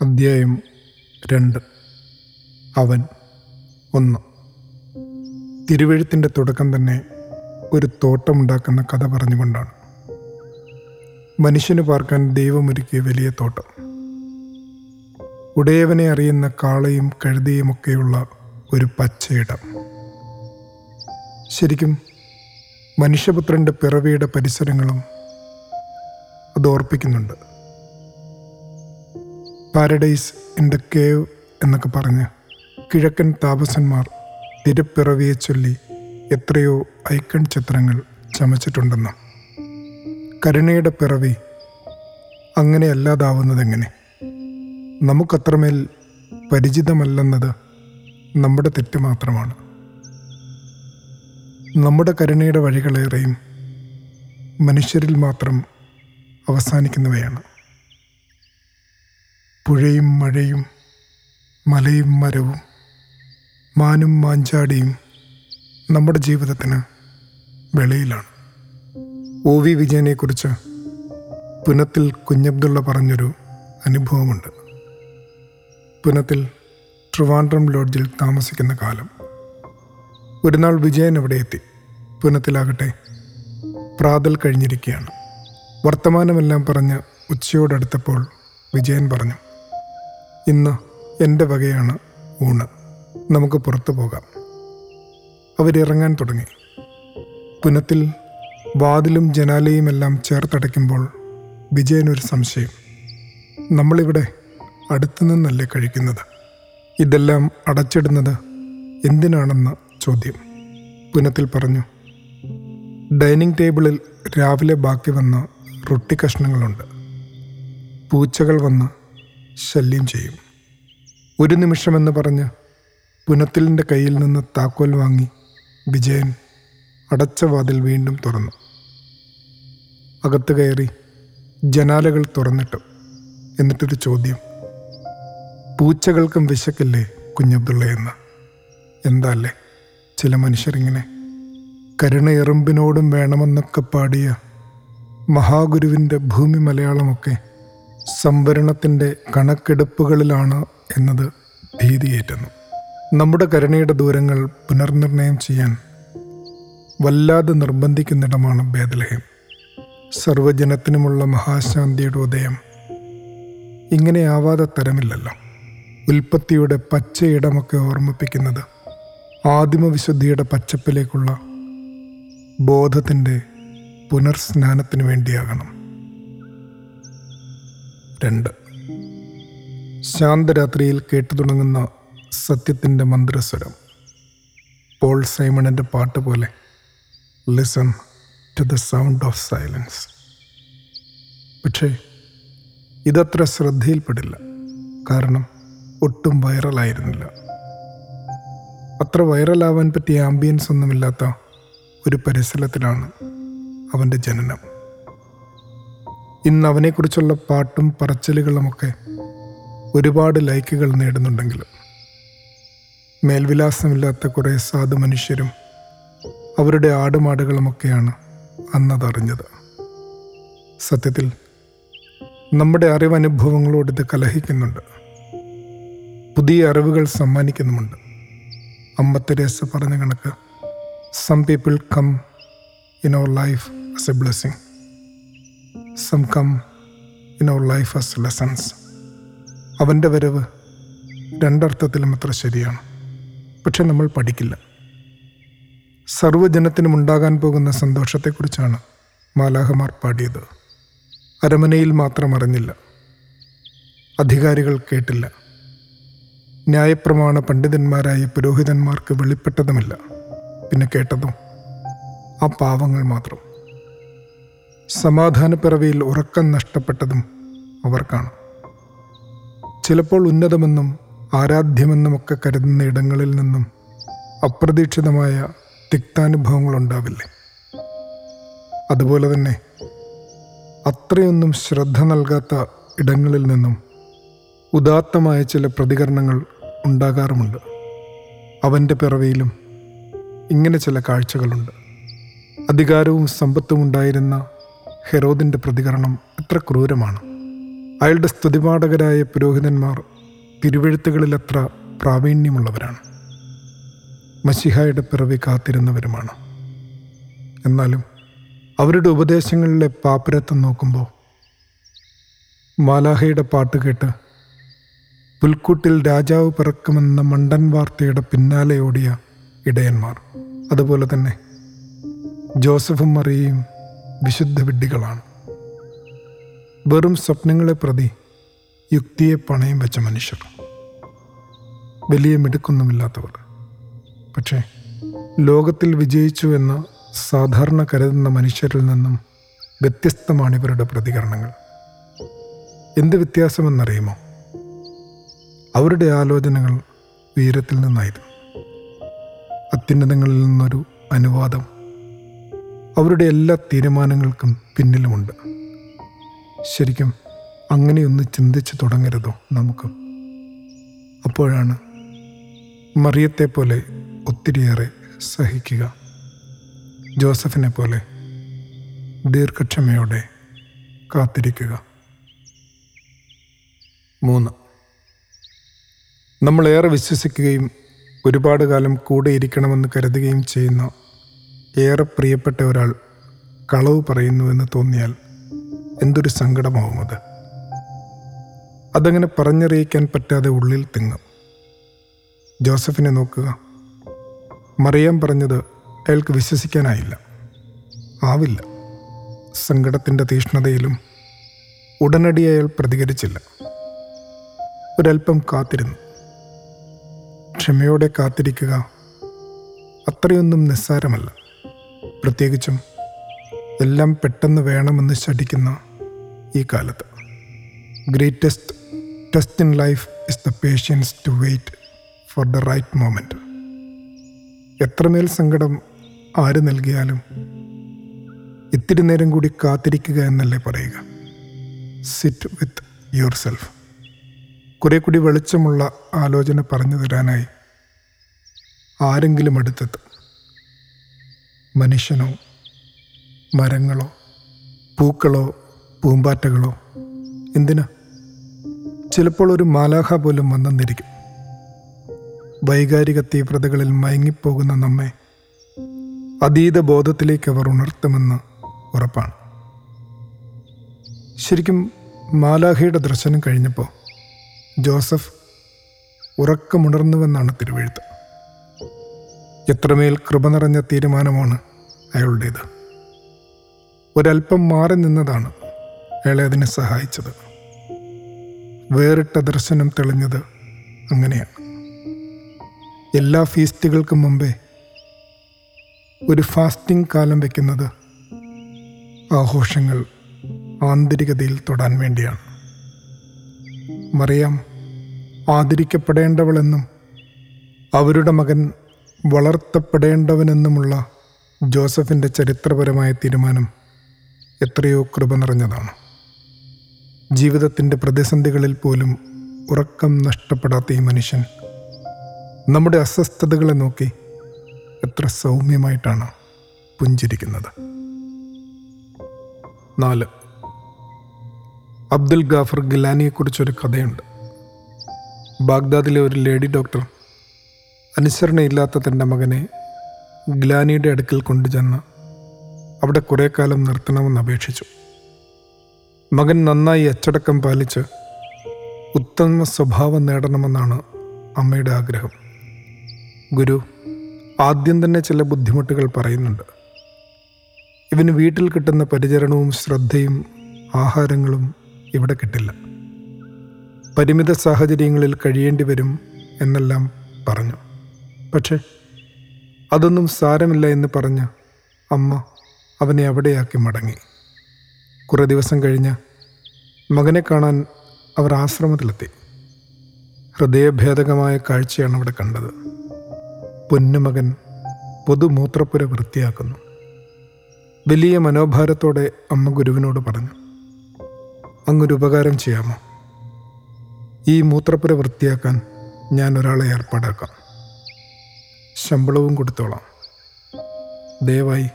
അദ്ധ്യായം രണ്ട്. അവൻ ഒന്ന്. തിരുവഴുത്തിന്റെ തുടക്കം തന്നെ ഒരു തോട്ടമുണ്ടാക്കുന്ന കഥ പറഞ്ഞുകൊണ്ടാണ്. മനുഷ്യന് പാർക്കാൻ ദൈവമൊരുക്കിയ വലിയ തോട്ടം. ഉടയവനെ അറിയുന്ന കാളയും കഴുതയുമൊക്കെയുള്ള ഒരു പച്ചയിടം. ശരിക്കും മനുഷ്യപുത്രന്റെ പിറവിയുടെ പരിസരങ്ങളും അത് ഓർപ്പിക്കുന്നുണ്ട്. പാരഡൈസ് ഇൻ ദ കേവ് എന്നൊക്കെ പറഞ്ഞ് കിഴക്കൻ താപസന്മാർ തിരുപ്പിറവിയെ ചൊല്ലി എത്രയോ ഐക്കൺ ചിത്രങ്ങൾ ചമച്ചിട്ടുണ്ടെന്ന്. കരുണയുടെ പിറവി അങ്ങനെയല്ലാതാവുന്നതെങ്ങനെ? നമുക്കത്രമേൽ പരിചിതമല്ലെന്നത് നമ്മുടെ തെറ്റ് മാത്രമാണ്. നമ്മുടെ കരുണയുടെ വഴികളേറെയും മനുഷ്യരിൽ മാത്രം അവസാനിക്കുന്നവയാണ്. പുഴയും മഴയും മലയും മരവും മാനും മാഞ്ചാടിയും നമ്മുടെ ജീവിതത്തിന് വെളിയിലാണ്. ഒ വി വിജയനെക്കുറിച്ച് പുനത്തിൽ കുഞ്ഞബ്ദുള്ള പറഞ്ഞൊരു അനുഭവമുണ്ട്. പുനത്തിൽ ട്രിവാൻഡ്രം ലോഡ്ജിൽ താമസിക്കുന്ന കാലം. ഒരു നാൾ വിജയൻ അവിടെ എത്തി. പുനത്തിലാകട്ടെ പ്രാതൽ കഴിഞ്ഞിരിക്കുകയാണ്. വർത്തമാനമെല്ലാം പറഞ്ഞ് ഉച്ചയോടടുത്തപ്പോൾ വിജയൻ പറഞ്ഞു ഇന്ന് എന്റെ വകയാണ് ഊണ്. നമുക്ക് പുറത്തു പോകാം. അവരിറങ്ങാൻ തുടങ്ങി. പുനത്തിൽ വാതിലും ജനാലയും എല്ലാം ചേർത്തടയ്ക്കുമ്പോൾ വിജയനൊരു സംശയം. നമ്മളിവിടെ അടുത്തു നിന്നല്ലേ കഴിക്കുന്നത്? ഇതെല്ലാം അടച്ചിടുന്നത് എന്തിനാണെന്ന ചോദ്യം. പുനത്തിൽ പറഞ്ഞു ഡൈനിങ് ടേബിളിൽ രാവിലെ ബാക്കി വന്ന റൊട്ടി കഷ്ണങ്ങളുണ്ട്. പൂച്ചകൾ വന്ന് ശല്യം ചെയ്യും. ഒരു നിമിഷമെന്ന് പറഞ്ഞ് പുനത്തിലിന്റെ കയ്യിൽ നിന്ന് താക്കോൽ വാങ്ങി വിജയൻ അടച്ച വാതിൽ വീണ്ടും തുറന്നു. അകത്ത് കയറി ജനാലകൾ തുറന്നിട്ടു. എന്നിട്ടൊരു ചോദ്യം പൂച്ചകൾക്കും വിശക്കില്ലേ കുഞ്ഞബ്ദുള്ളയെന്ന് എന്താ അല്ലേ ചില മനുഷ്യരിങ്ങനെ കരുണ എറുമ്പിനോടും വേണമെന്നൊക്കെ പാടിയ മഹാഗുരുവിന്റെ ഭൂമി മലയാളമൊക്കെ സംവരണത്തിന്റെ കണക്കെടുപ്പുകളിലാണ് എന്നത് ഭീതിയേറ്റുന്നു. നമ്മുടെ കരുണയുടെ ദൂരങ്ങൾ പുനർനിർണയം ചെയ്യാൻ വല്ലാതെ നിർബന്ധിക്കുന്നിടമാണ് ഭേദലഹ്യം സർവജനത്തിനുമുള്ള മഹാശാന്തിയുടെ ഉദയം ഇങ്ങനെയാവാതെ തരമില്ലല്ലോ. ഉൽപ്പത്തിയുടെ പച്ചയിടമൊക്കെ ഓർമ്മിപ്പിക്കുന്നത് ആദിമവിശുദ്ധിയുടെ പച്ചപ്പിലേക്കുള്ള ബോധത്തിന്റെ പുനർസ്നാനത്തിന് വേണ്ടിയാകണം. രണ്ട്. ശാന്തരാത്രിയിൽ കേട്ടു തുടങ്ങുന്ന സത്യത്തിന്റെ മന്ത്രസ്വരം. പോൾ സൈമണിന്റെ പാട്ട് പോലെ listen to the sound of silence പക്ഷേ ഇതത്ര ശ്രദ്ധയിൽപ്പെടില്ല. കാരണം ഒട്ടും വൈറലായിരുന്നില്ല. അത്ര വൈറലാവാൻ പറ്റിയ ആംബിയൻസ് ഒന്നുമില്ലാത്ത ഒരു പരിസരത്തിലാണ് അവന്റെ ജനനം. ഇന്ന് അവനെക്കുറിച്ചുള്ള പാട്ടും പറച്ചിലുകളുമൊക്കെ ഒരുപാട് ലൈക്കുകൾ നേടുന്നുണ്ടെങ്കിലും മേൽവിലാസമില്ലാത്ത കുറേ സാധു മനുഷ്യരും അവരുടെ ആടുമാടുകളുമൊക്കെയാണ് അന്നതറിഞ്ഞത്. സത്യത്തിൽ നമ്മുടെ അറിവനുഭവങ്ങളോട് ഇത് കലഹിക്കുന്നുണ്ട്. പുതിയ അറിവുകൾ സമ്മാനിക്കുന്നുമുണ്ട്. അമ്മ തെരേസ പറഞ്ഞ കണക്ക് some people come in our life as a blessing some come in our life as lessons അവന്റെ വരവ് രണ്ടർത്ഥത്തിലും അത്ര ശരിയാണ്. പക്ഷെ നമ്മൾ പഠിക്കില്ല. സർവജനത്തിനും ഉണ്ടാകാൻ പോകുന്ന സന്തോഷത്തെക്കുറിച്ചാണ് മാലാഹമാർ പാടിയത്. അരമനയിൽ മാത്രം അറിഞ്ഞില്ല. അധികാരികൾ കേട്ടില്ല. ന്യായപ്രമാണ പണ്ഡിതന്മാരായ പുരോഹിതന്മാർക്ക് വെളിപ്പെട്ടതുമില്ല. പിന്നെ കേട്ടതും ആ പാവങ്ങൾ മാത്രം. സമാധാനപ്പിറവിയിൽ ഉറക്കം നഷ്ടപ്പെട്ടതും അവർക്കാണ് ചിലപ്പോൾ ഉന്നതമെന്നും ആരാധ്യമെന്നുമൊക്കെ കരുതുന്ന ഇടങ്ങളിൽ നിന്നും അപ്രതീക്ഷിതമായ തിക്താനുഭവങ്ങൾ ഉണ്ടാവില്ലേ അതുപോലെ തന്നെ അത്രയൊന്നും ശ്രദ്ധ നൽകാത്ത ഇടങ്ങളിൽ നിന്നും ഉദാത്തമായ ചില പ്രതികരണങ്ങൾ ഉണ്ടാകാറുമുണ്ട്. അവന്റെ പിറവിയിലും ഇങ്ങനെ ചില കാഴ്ചകളുണ്ട്. അധികാരവും സമ്പത്തും ഉണ്ടായിരുന്ന ഹെറോദിന്റെ പ്രതികരണം എത്ര ക്രൂരമാണ്. അയാളുടെ സ്തുതിപാഠകരായ പുരോഹിതന്മാർ തിരുവെഴുത്തുകളിലത്ര പ്രാവീണ്യമുള്ളവരാണ്. മഷിഹായുടെ പിറവി കാത്തിരുന്നവരുമാണ്. എന്നാലും അവരുടെ ഉപദേശങ്ങളിലെ പാപ്പരത്വം നോക്കുമ്പോൾ മാലാഹയുടെ പാട്ട് കേട്ട് പുൽക്കൂട്ടിൽ രാജാവ് പിറക്കുമെന്ന മണ്ടൻ വാർത്തയുടെ പിന്നാലെ ഓടിയ ഇടയന്മാർ. അതുപോലെ തന്നെ ജോസഫും മറിയയും വിശുദ്ധ വിഡ്ഢികളാണ്. വെറും സ്വപ്നങ്ങളെ പ്രതി യുക്തിയെ പണയം വെച്ച മനുഷ്യർ. വലിയ മിടുക്കൊന്നുമില്ലാത്തവർ. പക്ഷേ ലോകത്തിൽ വിജയിച്ചു എന്ന് സാധാരണ കരുതുന്ന മനുഷ്യരിൽ നിന്നും വ്യത്യസ്തമാണ് ഇവരുടെ പ്രതികരണങ്ങൾ. എന്ത് വ്യത്യാസമെന്നറിയുമോ? അവരുടെ ആലോചനകൾ ഉയരത്തിൽ നിന്നായിരുന്നു. അത്യുന്നതങ്ങളിൽ നിന്നൊരു അനുവാദം അവരുടെ എല്ലാ തീരുമാനങ്ങൾക്കും പിന്നിലുമുണ്ട്. ശരിക്കും അങ്ങനെയൊന്ന് ചിന്തിച്ചു തുടങ്ങരുതോ നമുക്ക്? അപ്പോഴാണ് മറിയത്തെ പോലെ ഒത്തിരിയേറെ സഹിക്കുക. ജോസഫിനെ പോലെ ദീർഘക്ഷമയോടെ കാത്തിരിക്കുക. മൂന്ന്. നമ്മളേറെ വിശ്വസിക്കുകയും ഒരുപാട് കാലം കൂടെ ഇരിക്കണമെന്ന് കരുതുകയും ചെയ്യുന്ന ഏറെ പ്രിയപ്പെട്ട ഒരാൾ കളവ് പറയുന്നുവെന്ന് തോന്നിയാൽ എന്തൊരു സങ്കടമാവും അത്. അതങ്ങനെ പറഞ്ഞറിയിക്കാൻ പറ്റാതെ ഉള്ളിൽ തിങ്ങും. ജോസഫിനെ നോക്കുക. മറിയാൻ പറഞ്ഞത് അയാൾക്ക് വിശ്വസിക്കാനായില്ല. ആവില്ല. സങ്കടത്തിന്റെ തീഷ്ണതയിലും ഉടനടി അയാൾ പ്രതികരിച്ചില്ല. ഒരൽപ്പം കാത്തിരുന്നു. ക്ഷമയോടെ കാത്തിരിക്കുക അത്രയൊന്നും നിസ്സാരമല്ല. പ്രത്യേകിച്ചും എല്ലാം പെട്ടെന്ന് വേണമെന്ന് ശഠിക്കുന്ന ഈ കാലത്ത്. Greatest test in life is the patience to wait for the right moment എത്രമേൽ സങ്കടം ആര് നൽകിയാലും ഇത്തിരി നേരം കൂടി കാത്തിരിക്കുക എന്നല്ലേ പറയുക. സിറ്റ് വിത്ത് യുവർ സെൽഫ് കുറെ കൂടി വെളിച്ചമുള്ള ആലോചന പറഞ്ഞു തരാനായി ആരെങ്കിലും അടുത്തെത്തും. മനുഷ്യനോ മരങ്ങളോ പൂക്കളോ പൂമ്പാറ്റകളോ എന്തിനാ? ചിലപ്പോൾ ഒരു മാലാഹ പോലും വന്നെന്നിരിക്കും. വൈകാരിക തീവ്രതകളിൽ മയങ്ങിപ്പോകുന്ന നമ്മെ അതീത ബോധത്തിലേക്ക് അവർ ഉണർത്തുമെന്ന് ഉറപ്പാണ്. ശരിക്കും മാലാഹയുടെ ദർശനം കഴിഞ്ഞപ്പോൾ ജോസഫ് ഉറക്കമുണർന്നുവെന്നാണ് തിരുവെഴുത്ത്. എത്രമേൽ കൃപ നിറഞ്ഞ തീരുമാനമാണ് അയാളുടേത്. ഒരല്പം മാറി നിന്നതാണ് അയാളെ അതിനെ സഹായിച്ചത്. വേറിട്ട ദർശനം തെളിഞ്ഞത് അങ്ങനെയാണ്. എല്ലാ ഫീസ്റ്റുകൾക്കും മുമ്പേ ഒരു ഫാസ്റ്റിംഗ് കാലം വയ്ക്കുന്നത് ആഘോഷങ്ങൾ ആന്തരികതയിൽ തൊടാൻ വേണ്ടിയാണ്. മറിയാം ആദരിക്കപ്പെടേണ്ടവളെന്നും അവരുടെ മകൻ വളർത്തപ്പെടേണ്ടവനെന്നുമുള്ള ജോസഫിന്റെ ചരിത്രപരമായ തീരുമാനം എത്രയോ കൃപ നിറഞ്ഞതാണ്. ജീവിതത്തിന്റെ പ്രതിസന്ധികളിൽ പോലും ഉറക്കം നഷ്ടപ്പെടാത്ത ഈ മനുഷ്യൻ നമ്മുടെ അസ്വസ്ഥതകളെ നോക്കി എത്ര സൗമ്യമായിട്ടാണ് പുഞ്ചിരിക്കുന്നത്. നാല് അബ്ദുൽ ഗാഫർ ഗിലാനിയെക്കുറിച്ചൊരു കഥയുണ്ട്. ബാഗ്ദാദിലെ ഒരു ലേഡി ഡോക്ടർ അനുസരണയില്ലാത്ത തന്റെ മകനെ ഗ്ലാനിയുടെ അടുക്കൽ കൊണ്ടുചെന്ന് അവിടെ കുറേ കാലം നിർത്തണമെന്ന് അപേക്ഷിച്ചു. മകൻ നന്നായി അച്ചടക്കം പാലിച്ച് ഉത്തമ സ്വഭാവം നേടണമെന്നാണ് അമ്മയുടെ ആഗ്രഹം. ഗുരു ആദ്യം തന്നെ ചില ബുദ്ധിമുട്ടുകൾ പറയുന്നുണ്ട്. ഇവന് വീട്ടിൽ കിട്ടുന്ന പരിചരണവും ശ്രദ്ധയും ആഹാരങ്ങളും ഇവിടെ കിട്ടില്ല. പരിമിത സാഹചര്യങ്ങളിൽ കഴിയേണ്ടി വരും എന്നെല്ലാം പറഞ്ഞു. പക്ഷേ അതൊന്നും സാരമില്ല എന്ന് പറഞ്ഞ് അമ്മ അവനെ അവിടെയാക്കി മടങ്ങി. കുറേ ദിവസം കഴിഞ്ഞ് മകനെ കാണാൻ അവർ ആശ്രമത്തിലെത്തി. ഹൃദയഭേദകമായ കാഴ്ചയാണ് അവിടെ കണ്ടത്. പൊന്നുമകൻ പൊതുമൂത്രപ്പുര വൃത്തിയാക്കുന്നു. വലിയ മനോഭാരത്തോടെ അമ്മ ഗുരുവിനോട് പറഞ്ഞു അങ്ങൊരു ഉപകാരം ചെയ്യാമോ? ഈ മൂത്രപ്പുര വൃത്തിയാക്കാൻ ഞാൻ ഒരാളെ ഏർപ്പാടാക്കാം. ശമ്പളവും കൊടുത്തോളാം. ദയവായി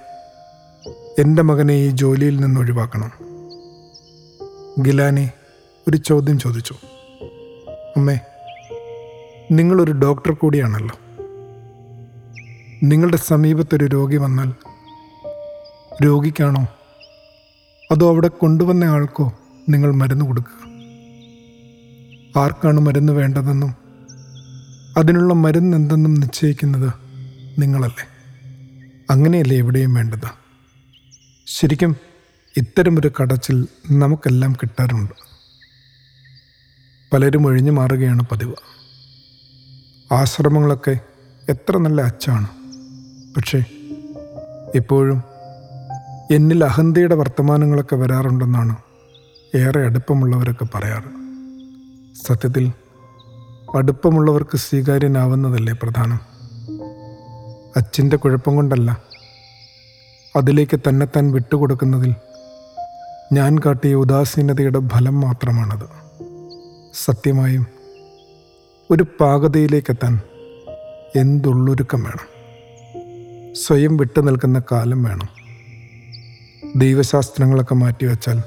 എന്റെ മകനെ ഈ ജോലിയിൽ നിന്ന് ഒഴിവാക്കണം. ഗിലാനി ഒരു ചോദ്യം ചോദിച്ചു. അമ്മേ നിങ്ങളൊരു ഡോക്ടർ കൂടിയാണല്ലോ. നിങ്ങളുടെ സമീപത്തൊരു രോഗി വന്നാൽ രോഗിക്കാണോ? അതോ അവിടെ കൊണ്ടുവന്ന ആൾക്കോ നിങ്ങൾ മരുന്ന് കൊടുക്കുക? ആർക്കാണ് മരുന്ന് വേണ്ടതെന്നും അതിനുള്ള മരുന്ന് എന്തെന്നും നിശ്ചയിക്കുന്നത് നിങ്ങളല്ലേ? അങ്ങനെയല്ലേ എവിടെയും വേണ്ടത്? ശരിക്കും ഇത്തരമൊരു കടച്ചിൽ നമുക്കെല്ലാം കിട്ടാറുണ്ട്. പലരും ഒഴിഞ്ഞു മാറുകയാണ് പതിവ്. ആശ്രമങ്ങളൊക്കെ എത്ര നല്ല അച്ചാണ്. പക്ഷേ ഇപ്പോഴും എന്നിൽ അഹന്തയുടെ വർത്തമാനങ്ങളൊക്കെ വരാറുണ്ടെന്നാണ് ഏറെ അടുപ്പമുള്ളവരൊക്കെ പറയാറ്. സത്യത്തിൽ അടുപ്പമുള്ളവർക്ക് സ്വീകാര്യനാവുന്നതല്ലേ പ്രധാനം? അച്ഛന്റെ കുഴപ്പം കൊണ്ടല്ല. അതിലേക്ക് തന്നെത്താൻ വിട്ടുകൊടുക്കുന്നതിൽ ഞാൻ കാട്ടിയ ഉദാസീനതയുടെ ഫലം മാത്രമാണത്. സത്യമായും ഒരു പാകതയിലേക്കെത്താൻ എന്തുള്ളൊരുക്കം വേണം. സ്വയം വിട്ടു നിൽക്കുന്ന കാലം വേണം. ദൈവശാസ്ത്രങ്ങളൊക്കെ മാറ്റിവെച്ചാൽ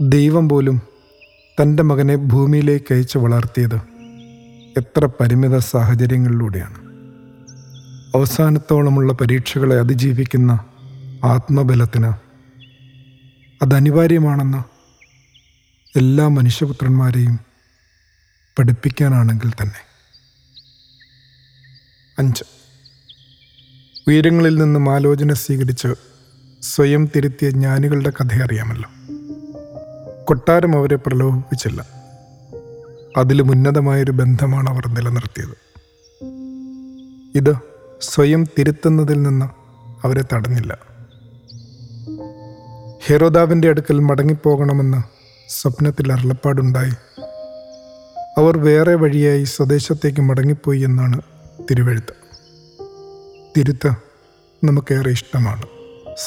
ദൈവം പോലും തന്റെ മകനെ ഭൂമിയിലേക്ക് അയച്ച് വളർത്തിയത് എത്ര പരിമിത സാഹചര്യങ്ങളിലൂടെയാണ്. അവസാനത്തോളമുള്ള പരീക്ഷകളെ അതിജീവിക്കുന്ന ആത്മബലത്തിന് അതനിവാര്യമാണെന്ന് എല്ലാ മനുഷ്യപുത്രന്മാരെയും പഠിപ്പിക്കാനാണെങ്കിൽ തന്നെ. അഞ്ച്. ഉയരങ്ങളിൽ നിന്നും ആലോചന സ്വീകരിച്ച് സ്വയം തിരുത്തിയ ജ്ഞാനികളുടെ കഥ അറിയാമല്ലോ കൊട്ടാരം അവരെ പ്രലോഭിപ്പിച്ചില്ല. അതിലും ഉന്നതമായൊരു ബന്ധമാണ് അവർ നിലനിർത്തിയത്. ഇത് സ്വയം തിരുത്തുന്നതിൽ നിന്ന് അവരെ തടഞ്ഞില്ല. ഹെറോദാവിന്റെ അടുക്കൽ മടങ്ങിപ്പോകണമെന്ന് സ്വപ്നത്തിൽ അരുളപ്പാടുണ്ടായി. അവർ വേറെ വഴിയായി സ്വദേശത്തേക്ക് മടങ്ങിപ്പോയി എന്നാണ് തിരുവെഴുത്ത്. തിരുത്ത് നമുക്കേറെ ഇഷ്ടമാണ്.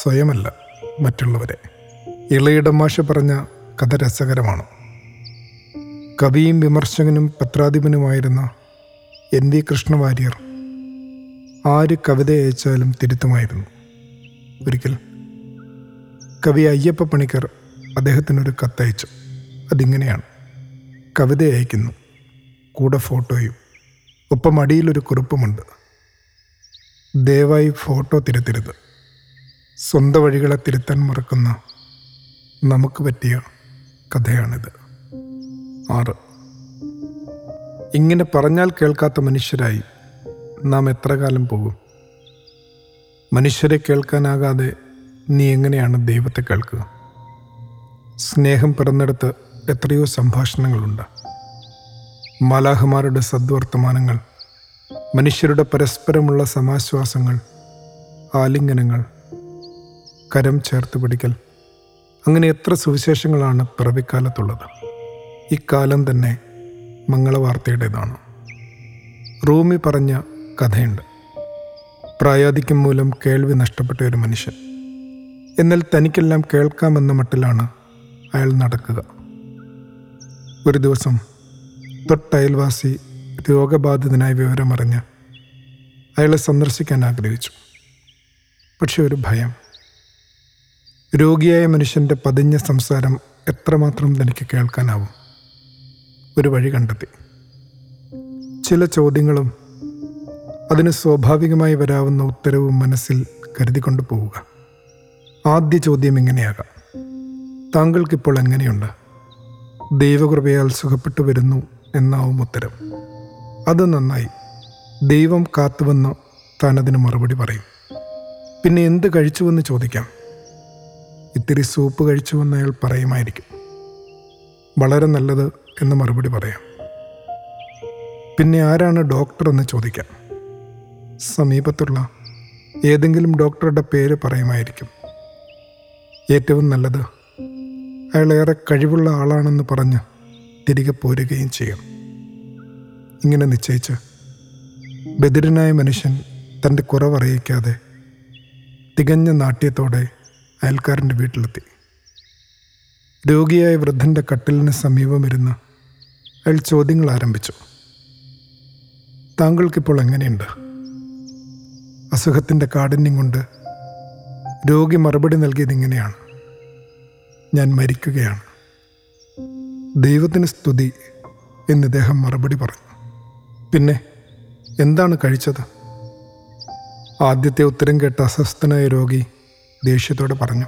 സ്വയമല്ല മറ്റുള്ളവരെ. ഇളയിടമാഷ പറഞ്ഞ കഥ രസകരമാണ്. കവിയും വിമർശകനും പത്രാധിപനുമായിരുന്ന എൻ വി കൃഷ്ണവാര്യർ ആര് കവിത അയച്ചാലും തിരുത്തുമായിരുന്നു. ഒരിക്കൽ കവി അയ്യപ്പ പണിക്കർ അദ്ദേഹത്തിനൊരു കത്തയച്ചു. അതിങ്ങനെയാണ്. കവിത അയക്കുന്നു. കൂടെ ഫോട്ടോയും. ഒപ്പം അടിയിലൊരു കുറിപ്പുമുണ്ട്. ദയവായി ഫോട്ടോ തിരുത്തരുത്. സ്വന്തം വഴികളെ തിരുത്താൻ മറക്കുന്ന നമുക്ക് പറ്റിയ കഥയാണിത്. ആറ്. ഇങ്ങനെ പറഞ്ഞാൽ കേൾക്കാത്ത മനുഷ്യരായി നാം എത്ര കാലം പോകും? മനുഷ്യരെ കേൾക്കാനാകാതെ നീ എങ്ങനെയാണ് ദൈവത്തെ കേൾക്കുക? സ്നേഹം പിറന്നെടുത്ത് എത്രയോ സംഭാഷണങ്ങളുണ്ട്. മാലാഹമാരുടെ സദ്വർത്തമാനങ്ങൾ മനുഷ്യരുടെ പരസ്പരമുള്ള സമാശ്വാസങ്ങൾ ആലിംഗനങ്ങൾ കരം ചേർത്ത് പിടിക്കൽ അങ്ങനെ എത്ര സുവിശേഷങ്ങളാണ് പിറവിക്കാലത്തുള്ളത്? ഇക്കാലം തന്നെ മംഗളവാർത്തയുടേതാണ്. റൂമി പറഞ്ഞ കഥയുണ്ട്. പ്രായാധിക്യം മൂലം കേൾവി നഷ്ടപ്പെട്ട ഒരു മനുഷ്യൻ. എന്നാൽ തനിക്കെല്ലാം കേൾക്കാമെന്ന മട്ടിലാണ് അയാൾ നടക്കുക. ഒരു ദിവസം തൊട്ടയൽവാസി രോഗബാധിതനായ വിവരമറിഞ്ഞ് അയാളെ സന്ദർശിക്കാൻ ആഗ്രഹിച്ചു. പക്ഷെ ഒരു ഭയം. രോഗിയായ മനുഷ്യന്റെ പതിഞ്ഞ സംസാരം എത്രമാത്രം തനിക്ക് കേൾക്കാനാവും? ഒരു വഴി കണ്ടെത്തി. ചില ചോദ്യങ്ങളും അതിന് സ്വാഭാവികമായി വരാവുന്ന ഉത്തരവും മനസ്സിൽ കരുതിക്കൊണ്ട് പോവുക. ആദ്യ ചോദ്യം ഇങ്ങനെയാകാം. താങ്കൾക്കിപ്പോൾ എങ്ങനെയുണ്ട്? ദൈവകൃപയാൽ സുഖപ്പെട്ടു വരുന്നു എന്നാവും ഉത്തരം. അത് നന്നായി. ദൈവം കാത്തുവെന്ന് താൻ അതിന് മറുപടി പറയും. പിന്നെ എന്ത് കഴിച്ചുവെന്ന് ചോദിക്കാം? ഇത്തിരി സൂപ്പ് കഴിച്ചുവെന്ന് അയാൾ പറയുമായിരിക്കും. വളരെ നല്ലത് എന്ന് മറുപടി പറയാം. പിന്നെ ആരാണ് ഡോക്ടർ എന്ന് ചോദിക്കാം. സമീപത്തുള്ള ഏതെങ്കിലും ഡോക്ടറുടെ പേര് പറയുമായിരിക്കും. ഏറ്റവും നല്ലത് അയാളേറെ കഴിവുള്ള ആളാണെന്ന് പറഞ്ഞ് തിരികെ പോരുകയും ചെയ്യും. ഇങ്ങനെ നിശ്ചയിച്ച് ബദിരനായ മനുഷ്യൻ തന്റെ കുറവറിയിക്കാതെ തികഞ്ഞ നാട്യത്തോടെ അയൽക്കാരന്റെ വീട്ടിലെത്തി. രോഗിയായ വൃദ്ധന്റെ കട്ടിലിന് സമീപമിരുന്ന് അയാൾ ചോദ്യങ്ങൾ ആരംഭിച്ചു. താങ്കൾക്കിപ്പോൾ എങ്ങനെയുണ്ട്? അസുഖത്തിന്റെ കാഠിന്യം കൊണ്ട് രോഗി മറുപടി നൽകിയത് ഇങ്ങനെയാണ്. ഞാൻ മരിക്കുകയാണ്. ദൈവത്തിന് സ്തുതി എന്ന് ഇദ്ദേഹം മറുപടി പറഞ്ഞു. പിന്നെ എന്താണ് കഴിച്ചത്? ആദ്യത്തെ ഉത്തരം കേട്ട അസ്വസ്ഥനായ രോഗി ദേഷ്യത്തോടെ പറഞ്ഞു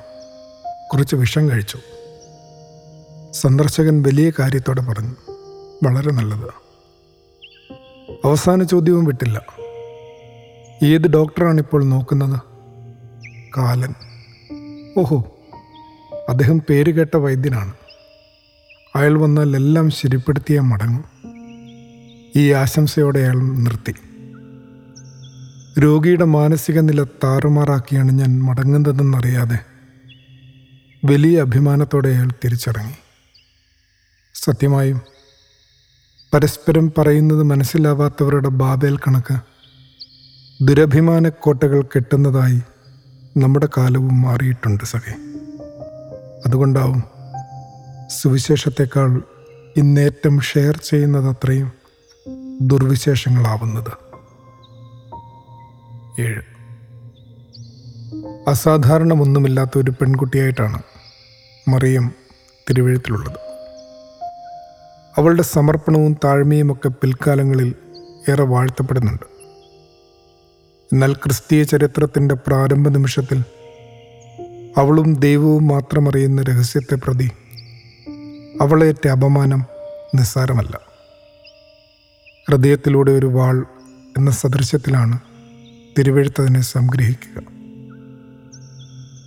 കുറച്ച് വിഷം കഴിച്ചു. സന്ദർശകൻ വലിയ കാര്യത്തോടെ പറഞ്ഞു വളരെ നല്ലത്. അവസാന ചോദ്യവും വിട്ടില്ല. ഏത് ഡോക്ടറാണ് ഇപ്പോൾ നോക്കുന്നത്? കാലൻ. ഓഹോ അദ്ദേഹം പേര് കേട്ട വൈദ്യനാണ്. അയാൾ വന്നാൽ എല്ലാം ശരിപ്പെടുത്തിയ മടങ്ങും. ഈ ആശംസയോടെ അയാൾ നിർത്തി. രോഗിയുടെ മാനസിക നില താറുമാറാക്കിയാണ് ഞാൻ മടങ്ങുന്നതെന്നറിയാതെ വലിയ അഭിമാനത്തോടെ അയാൾ തിരിച്ചിറങ്ങി. സത്യമായും പരസ്പരം പറയുന്നത് മനസ്സിലാവാത്തവരുടെ ബാബേൽ കണക്ക്. ദുരഭിമാനക്കോട്ടകൾ കെട്ടുന്നതായി നമ്മുടെ കാലവും മാറിയിട്ടുണ്ട് സഖേ. അതുകൊണ്ടാവും സുവിശേഷത്തെക്കാൾ ഇന്നേറ്റം ഷെയർ ചെയ്യുന്നത് അത്രയും ദുർവിശേഷങ്ങളാവുന്നത്. ഏഴ്. അസാധാരണമൊന്നുമില്ലാത്ത ഒരു പെൺകുട്ടിയായിട്ടാണ് മറിയം തിരുവഴുത്തിലുള്ളത്. അവളുടെ സമർപ്പണവും താഴ്മയുമൊക്കെ പിൽക്കാലങ്ങളിൽ ഏറെ വാഴ്ത്തപ്പെടുന്നുണ്ട്. എന്നാൽ ക്രിസ്തീയ ചരിത്രത്തിന്റെ പ്രാരംഭ നിമിഷത്തിൽ അവളും ദൈവവും മാത്രമറിയുന്ന രഹസ്യത്തെ പ്രതി അവളേറ്റ അപമാനം നിസ്സാരമല്ല. ഹൃദയത്തിലൂടെ ഒരു വാൾ എന്ന സദൃശ്യത്തിലാണ് തിരുവഴുത്തതിനെ സംഗ്രഹിക്കുക.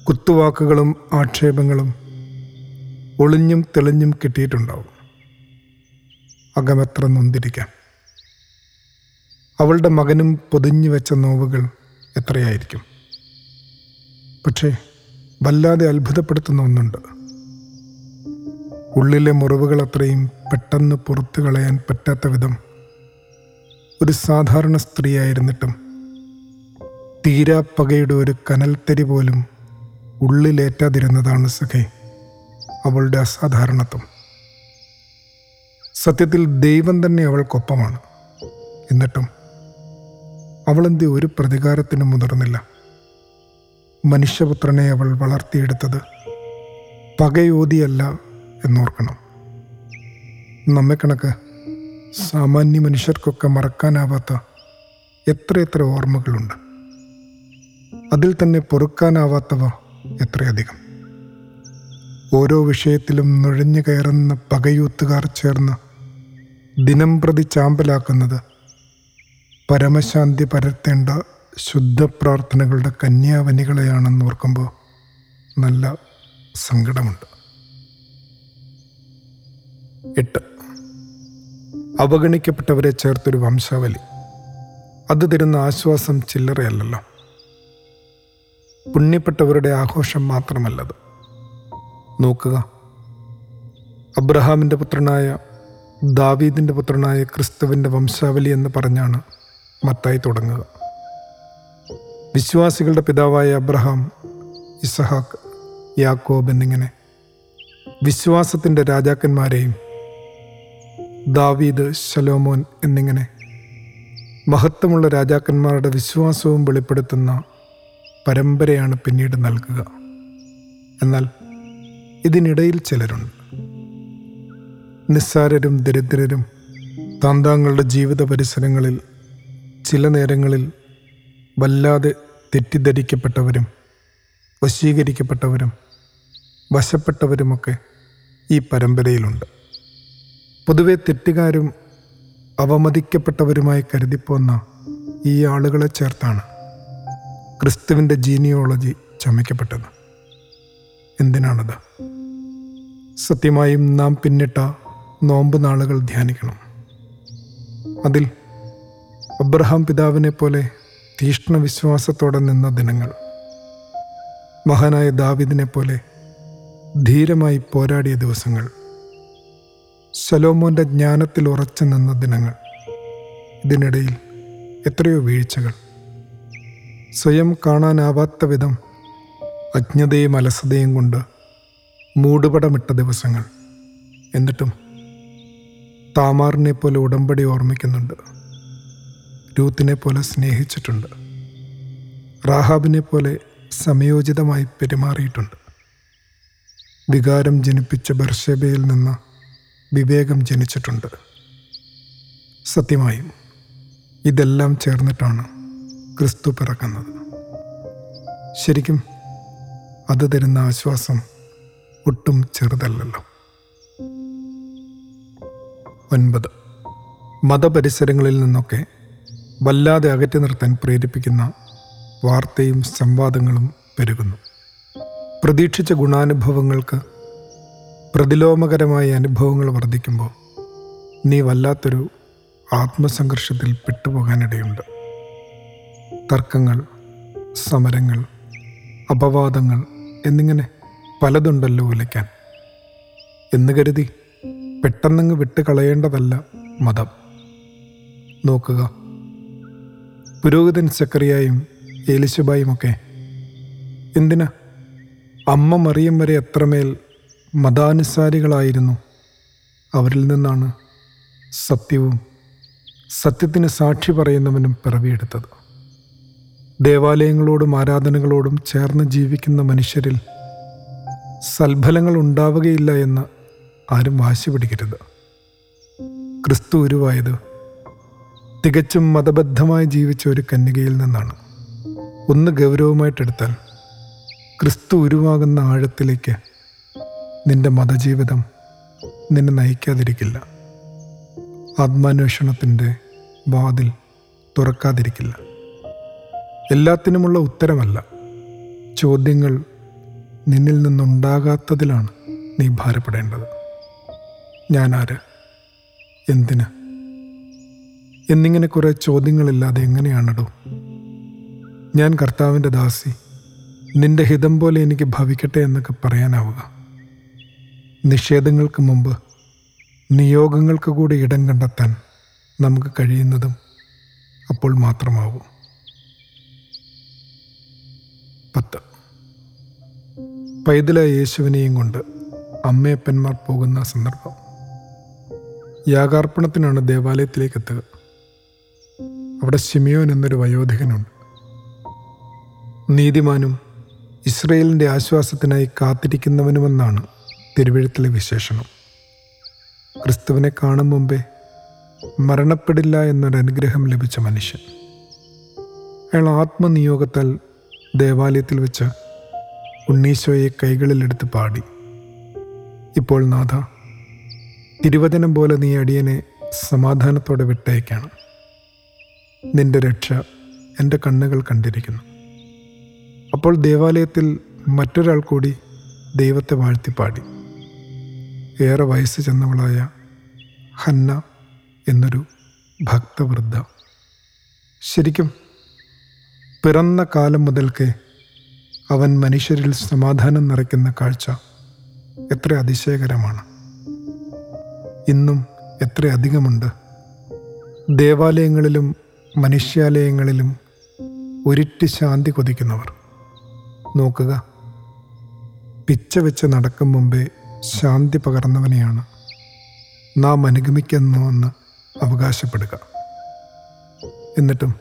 കുത്തുവാക്കുകളും ആക്ഷേപങ്ങളും ഒളിഞ്ഞും തെളിഞ്ഞും കിട്ടിയിട്ടുണ്ടാവും. അകമെത്ര നൊന്തിരിക്കാം. അവളുടെ മകനും പൊതിഞ്ഞു വെച്ച നോവുകൾ എത്രയായിരിക്കും? പക്ഷേ വല്ലാതെ അത്ഭുതപ്പെടുത്തുന്ന ഒന്നുണ്ട്. ഉള്ളിലെ മുറിവുകൾ അത്രയും പെട്ടെന്ന് പുറത്തു കളയാൻ പറ്റാത്ത വിധം ഒരു സാധാരണ സ്ത്രീയായിരുന്നിട്ടും തീരാപ്പകയുടെ ഒരു കനൽത്തരി പോലും ഉള്ളിലേറ്റാതിരുന്നതാണ് സഖേ അവളുടെ അസാധാരണത്വം. സത്യത്തിൽ ദൈവം തന്നെ അവൾക്കൊപ്പമാണ്. എന്നിട്ടും അവളെന്തി ഒരു പ്രതികാരത്തിനും മുതിർന്നില്ല. മനുഷ്യപുത്രനെ അവൾ വളർത്തിയെടുത്തത് പകയോതിയല്ല എന്നോർക്കണം. നമ്മെ കണക്ക് സാമാന്യ മനുഷ്യർക്കൊക്കെ മറക്കാനാവാത്ത എത്രയെത്ര ഓർമ്മകളുണ്ട്. അതിൽ തന്നെ പൊറുക്കാനാവാത്തവ എത്രയധികം. ഓരോ വിഷയത്തിലും നുഴഞ്ഞു കയറുന്ന പകയൂത്തുകാർ ചേർന്ന് ദിനം പ്രതി ചാമ്പലാക്കുന്നത്. പരമശാന്തി പരത്തേണ്ട ശുദ്ധ പ്രാർത്ഥനകളുടെ കന്യാവനികളെയാണെന്ന് ഓർക്കുമ്പോൾ നല്ല സങ്കടമുണ്ട്. എട്ട്. അവഗണിക്കപ്പെട്ടവരെ ചേർത്തൊരു വംശാവലി. അത് തരുന്ന ആശ്വാസം ചില്ലറയല്ലല്ലോ. പുണ്യപ്പെട്ടവരുടെ ആഘോഷം മാത്രമല്ലത്. നോക്കുക. അബ്രഹാമിന്റെ പുത്രനായ ദാവീദിന്റെ പുത്രനായ ക്രിസ്തുവിന്റെ വംശാവലി എന്ന് പറഞ്ഞാണ് മത്തായി തുടങ്ങുക. വിശ്വാസികളുടെ പിതാവായ അബ്രഹാം ഇസഹാക്ക് യാക്കോബ് എന്നിങ്ങനെ വിശ്വാസത്തിന്റെ രാജാക്കന്മാരെയും ദാവീദ് ശലോമോൻ എന്നിങ്ങനെ മഹത്വമുള്ള രാജാക്കന്മാരുടെ വിശ്വാസവും വെളിപ്പെടുത്തുന്ന പരമ്പരയാണ് പിന്നീട് നൽകുക. എന്നാൽ ഇതിനിടയിൽ ചിലരുണ്ട്. നിസ്സാരരും ദരിദ്രരും താന്താങ്ങളുടെ ജീവിത പരിസരങ്ങളിൽ ചില നേരങ്ങളിൽ വല്ലാതെ തെറ്റിദ്ധരിക്കപ്പെട്ടവരും വശീകരിക്കപ്പെട്ടവരും വശപ്പെട്ടവരുമൊക്കെ ഈ പരമ്പരയിലുണ്ട്. പൊതുവെ തെറ്റുകാരും അവമതിക്കപ്പെട്ടവരുമായി കരുതിപ്പോന്ന ഈ ആളുകളെ ചേർത്താണ് ക്രിസ്തുവിന്റെ ജീനിയോളജി ചമയ്ക്കപ്പെട്ടത്. എന്തിനാണത്? സത്യമായും നാം പിന്നിട്ട നോമ്പ് നാളുകൾ ധ്യാനിക്കണം. അതിൽ അബ്രഹാം പിതാവിനെ പോലെ തീഷ്ണ വിശ്വാസത്തോടെ നിന്ന ദിനങ്ങൾ മഹാനായ ദാവിദിനെ പോലെ ധീരമായി പോരാടിയ ദിവസങ്ങൾ സലോമോന്റെ ജ്ഞാനത്തിൽ ഉറച്ചു നിന്ന ദിനങ്ങൾ ഇതിനിടയിൽ എത്രയോ വീഴ്ചകൾ. സ്വയം കാണാനാവാത്ത വിധം അജ്ഞതയും അലസതയും കൊണ്ട് മൂടുപടമിട്ട ദിവസങ്ങൾ. എന്നിട്ടും താമാറിനെ പോലെ ഉടമ്പടി ഓർമ്മിക്കുന്നുണ്ട്. രൂത്തിനെ പോലെ സ്നേഹിച്ചിട്ടുണ്ട്. റാഹാബിനെ പോലെ സമയോചിതമായി പെരുമാറിയിട്ടുണ്ട്. വികാരം ജനിപ്പിച്ച ബർഷബയിൽ നിന്ന് വിവേകം ജനിച്ചിട്ടുണ്ട്. സത്യമായും ഇതെല്ലാം ചേർന്നിട്ടാണ് ക്രിസ്തു പിറക്കുന്നത്. ശരിക്കും അത് തരുന്ന ആശ്വാസം ഒട്ടും ചെറുതല്ലല്ലോ. ഒൻപത്. മതപരിസരങ്ങളിൽ നിന്നൊക്കെ വല്ലാതെ അകറ്റി നിർത്താൻ പ്രേരിപ്പിക്കുന്ന വാർത്തയും സംവാദങ്ങളും പെരുകുന്നു. പ്രതീക്ഷിച്ച ഗുണാനുഭവങ്ങൾക്ക് പ്രതിലോമകരമായ അനുഭവങ്ങൾ വർദ്ധിക്കുമ്പോൾ നീ വല്ലാത്തൊരു ആത്മസംഘർഷത്തിൽ പെട്ടുപോകാനിടയുണ്ട്. തർക്കങ്ങൾ സമരങ്ങൾ അപവാദങ്ങൾ എന്നിങ്ങനെ പലതുണ്ടല്ലോ ഉലയ്ക്കാൻ. എന്ന് കരുതി പെട്ടെന്നങ്ങ് വിട്ട് കളയേണ്ടതല്ല മതം. നോക്കുക. പുരോഹിതൻ സക്കറിയായും ഏലിശബായുമൊക്കെ എന്തിനാ? അമ്മ മറിയം വരെ എത്രമേൽ മതാനുസാരികളായിരുന്നു. അവരിൽ നിന്നാണ് സത്യവും സത്യത്തിന് സാക്ഷി പറയുന്നവനും പിറവിയെടുത്തത്. ദേവാലയങ്ങളോടും ആരാധനകളോടും ചേർന്ന് ജീവിക്കുന്ന മനുഷ്യരിൽ സൽഫലങ്ങൾ ഉണ്ടാവുകയില്ല എന്ന് ആരും വാശി പിടിക്കരുത്. ക്രിസ്തു ഉരുവായത് തികച്ചും മതബദ്ധമായി ജീവിച്ച ഒരു കന്യകയിൽ നിന്നാണ്. ഒന്ന് ഗൗരവമായിട്ടെടുത്താൽ ക്രിസ്തു ഉരുവാകുന്ന ആഴത്തിലേക്ക് നിന്റെ മതജീവിതം നിന്നെ നയിക്കാതിരിക്കില്ല. ആത്മാന്വേഷണത്തിന്റെ വാതിൽ തുറക്കാതിരിക്കില്ല. എല്ലാത്തിനുമുള്ള ഉത്തരമല്ല ചോദ്യങ്ങൾ നിന്നിൽ നിന്നുണ്ടാകാത്തതിലാണ് നീ ഭാരപ്പെടേണ്ടത്. ഞാനാര്? എന്തിന്? എന്നിങ്ങനെ കുറേ ചോദ്യങ്ങളില്ലാതെ എങ്ങനെയാണടോ? ഞാൻ കർത്താവിന്റെ ദാസി. നിന്റെ ഹിതം പോലെ എനിക്ക് ഭവിക്കട്ടെ എന്നൊക്കെ പറയാനാവുക. നിഷേധങ്ങൾക്ക് മുമ്പ് നിയോഗങ്ങൾക്ക് കൂടി ഇടം കണ്ടെത്താൻ നമുക്ക് കഴിയുന്നതും അപ്പോൾ മാത്രമാവും. പത്ത്. പൈതല യേശുവിനെയും കൊണ്ട് അമ്മയപ്പന്മാർ പോകുന്ന സന്ദർഭം. യാഗാർപ്പണത്തിനാണ് ദേവാലയത്തിലേക്ക് എത്തുക അവിടെ ശിമിയോൻ എന്നൊരു വയോധികനുണ്ട്. നീതിമാനും ഇസ്രയേലിന്റെ ആശ്വാസത്തിനായി കാത്തിരിക്കുന്നവനുമെന്നാണ് തിരുവഴുത്തിലെ വിശേഷണം. ക്രിസ്തുവിനെ കാണും മുമ്പേ മരണപ്പെടില്ല എന്നൊരനുഗ്രഹം ലഭിച്ച മനുഷ്യൻ. അയാൾ ആത്മനിയോഗത്താൽ ദേവാലയത്തിൽ വെച്ച് ഉണ്ണീശോയെ കൈകളിലെടുത്ത് പാടി. ഇപ്പോൾ നാഥ തിരുവചനം പോലെ നീ അടിയനെ സമാധാനത്തോടെ വിട്ടയക്കാണ്. നിന്റെ രക്ഷ എന്റെ കണ്ണുകൾ കണ്ടിരിക്കുന്നു. അപ്പോൾ ദേവാലയത്തിൽ മറ്റൊരാൾ കൂടി ദൈവത്തെ വാഴ്ത്തിപ്പാടി. ഏറെ വയസ്സ് ചെന്നവളായ ഹന്ന എന്നൊരു ഭക്തവൃദ്ധ. ശരിക്കും പിറന്ന കാലം മുതൽക്കേ അവൻ മനുഷ്യരിൽ സമാധാനം നിറയ്ക്കുന്ന കാഴ്ച എത്ര അതിശയകരമാണ്. ഇന്നും എത്രയധികമുണ്ട്. ദേവാലയങ്ങളിലും മനുഷ്യാലയങ്ങളിലും ഒരിറ്റ് ശാന്തി കൊതിക്കുന്നവർ. നോക്കുക പിച്ച വെച്ച് നടക്കും മുമ്പേ ശാന്തി പകർന്നവനെയാണ് നാം അനുഗമിക്കുന്നുവെന്ന് അവകാശപ്പെടുക. എന്നിട്ടും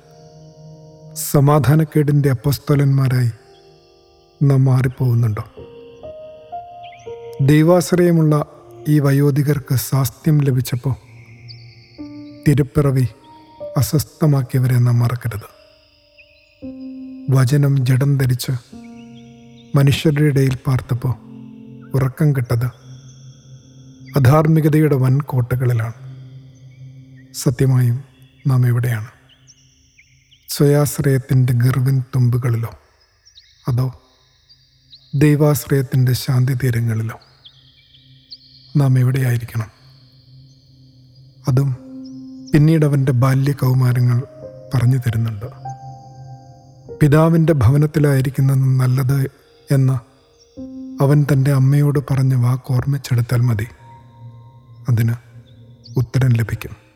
സമാധാനക്കേടിന്റെ അപ്പസ്തോലന്മാരായി നാം മാറിപ്പോകുന്നുണ്ടോ? ദൈവാശ്രയമുള്ള ഈ വയോധികർക്ക് സ്വാസ്ഥ്യം ലഭിച്ചപ്പോൾ തിരുപ്പിറവി അസ്വസ്ഥമാക്കിയവരെ നാം മറക്കരുത്. വചനം ജഡം ധരിച്ച് മനുഷ്യരുടെ ഇടയിൽ പാർത്തപ്പോൾ ഉറക്കം കിട്ടത് അധാർമികതയുടെ വൻ കോട്ടകളിലാണ് സത്യമായും നാം എവിടെയാണ് സ്വയാശ്രയത്തിന്റെ ഗർവിൻ തുമ്പുകളിലോ അതോ ദൈവാശ്രയത്തിന്റെ ശാന്തി തീരങ്ങളിലോ നാം എവിടെയായിരിക്കണം? അതും പിന്നീട് അവന്റെ ബാല്യ കൗമാരങ്ങൾ പറഞ്ഞു തരുന്നുണ്ട്. പിതാവിന്റെ ഭവനത്തിലായിരിക്കുന്നത് നല്ലത് എന്ന് അവൻ തന്റെ അമ്മയോട് പറഞ്ഞ വാക്ക് ഓർമ്മിച്ചെടുത്താൽ മതി. അതിന് ഉത്തരം ലഭിക്കും.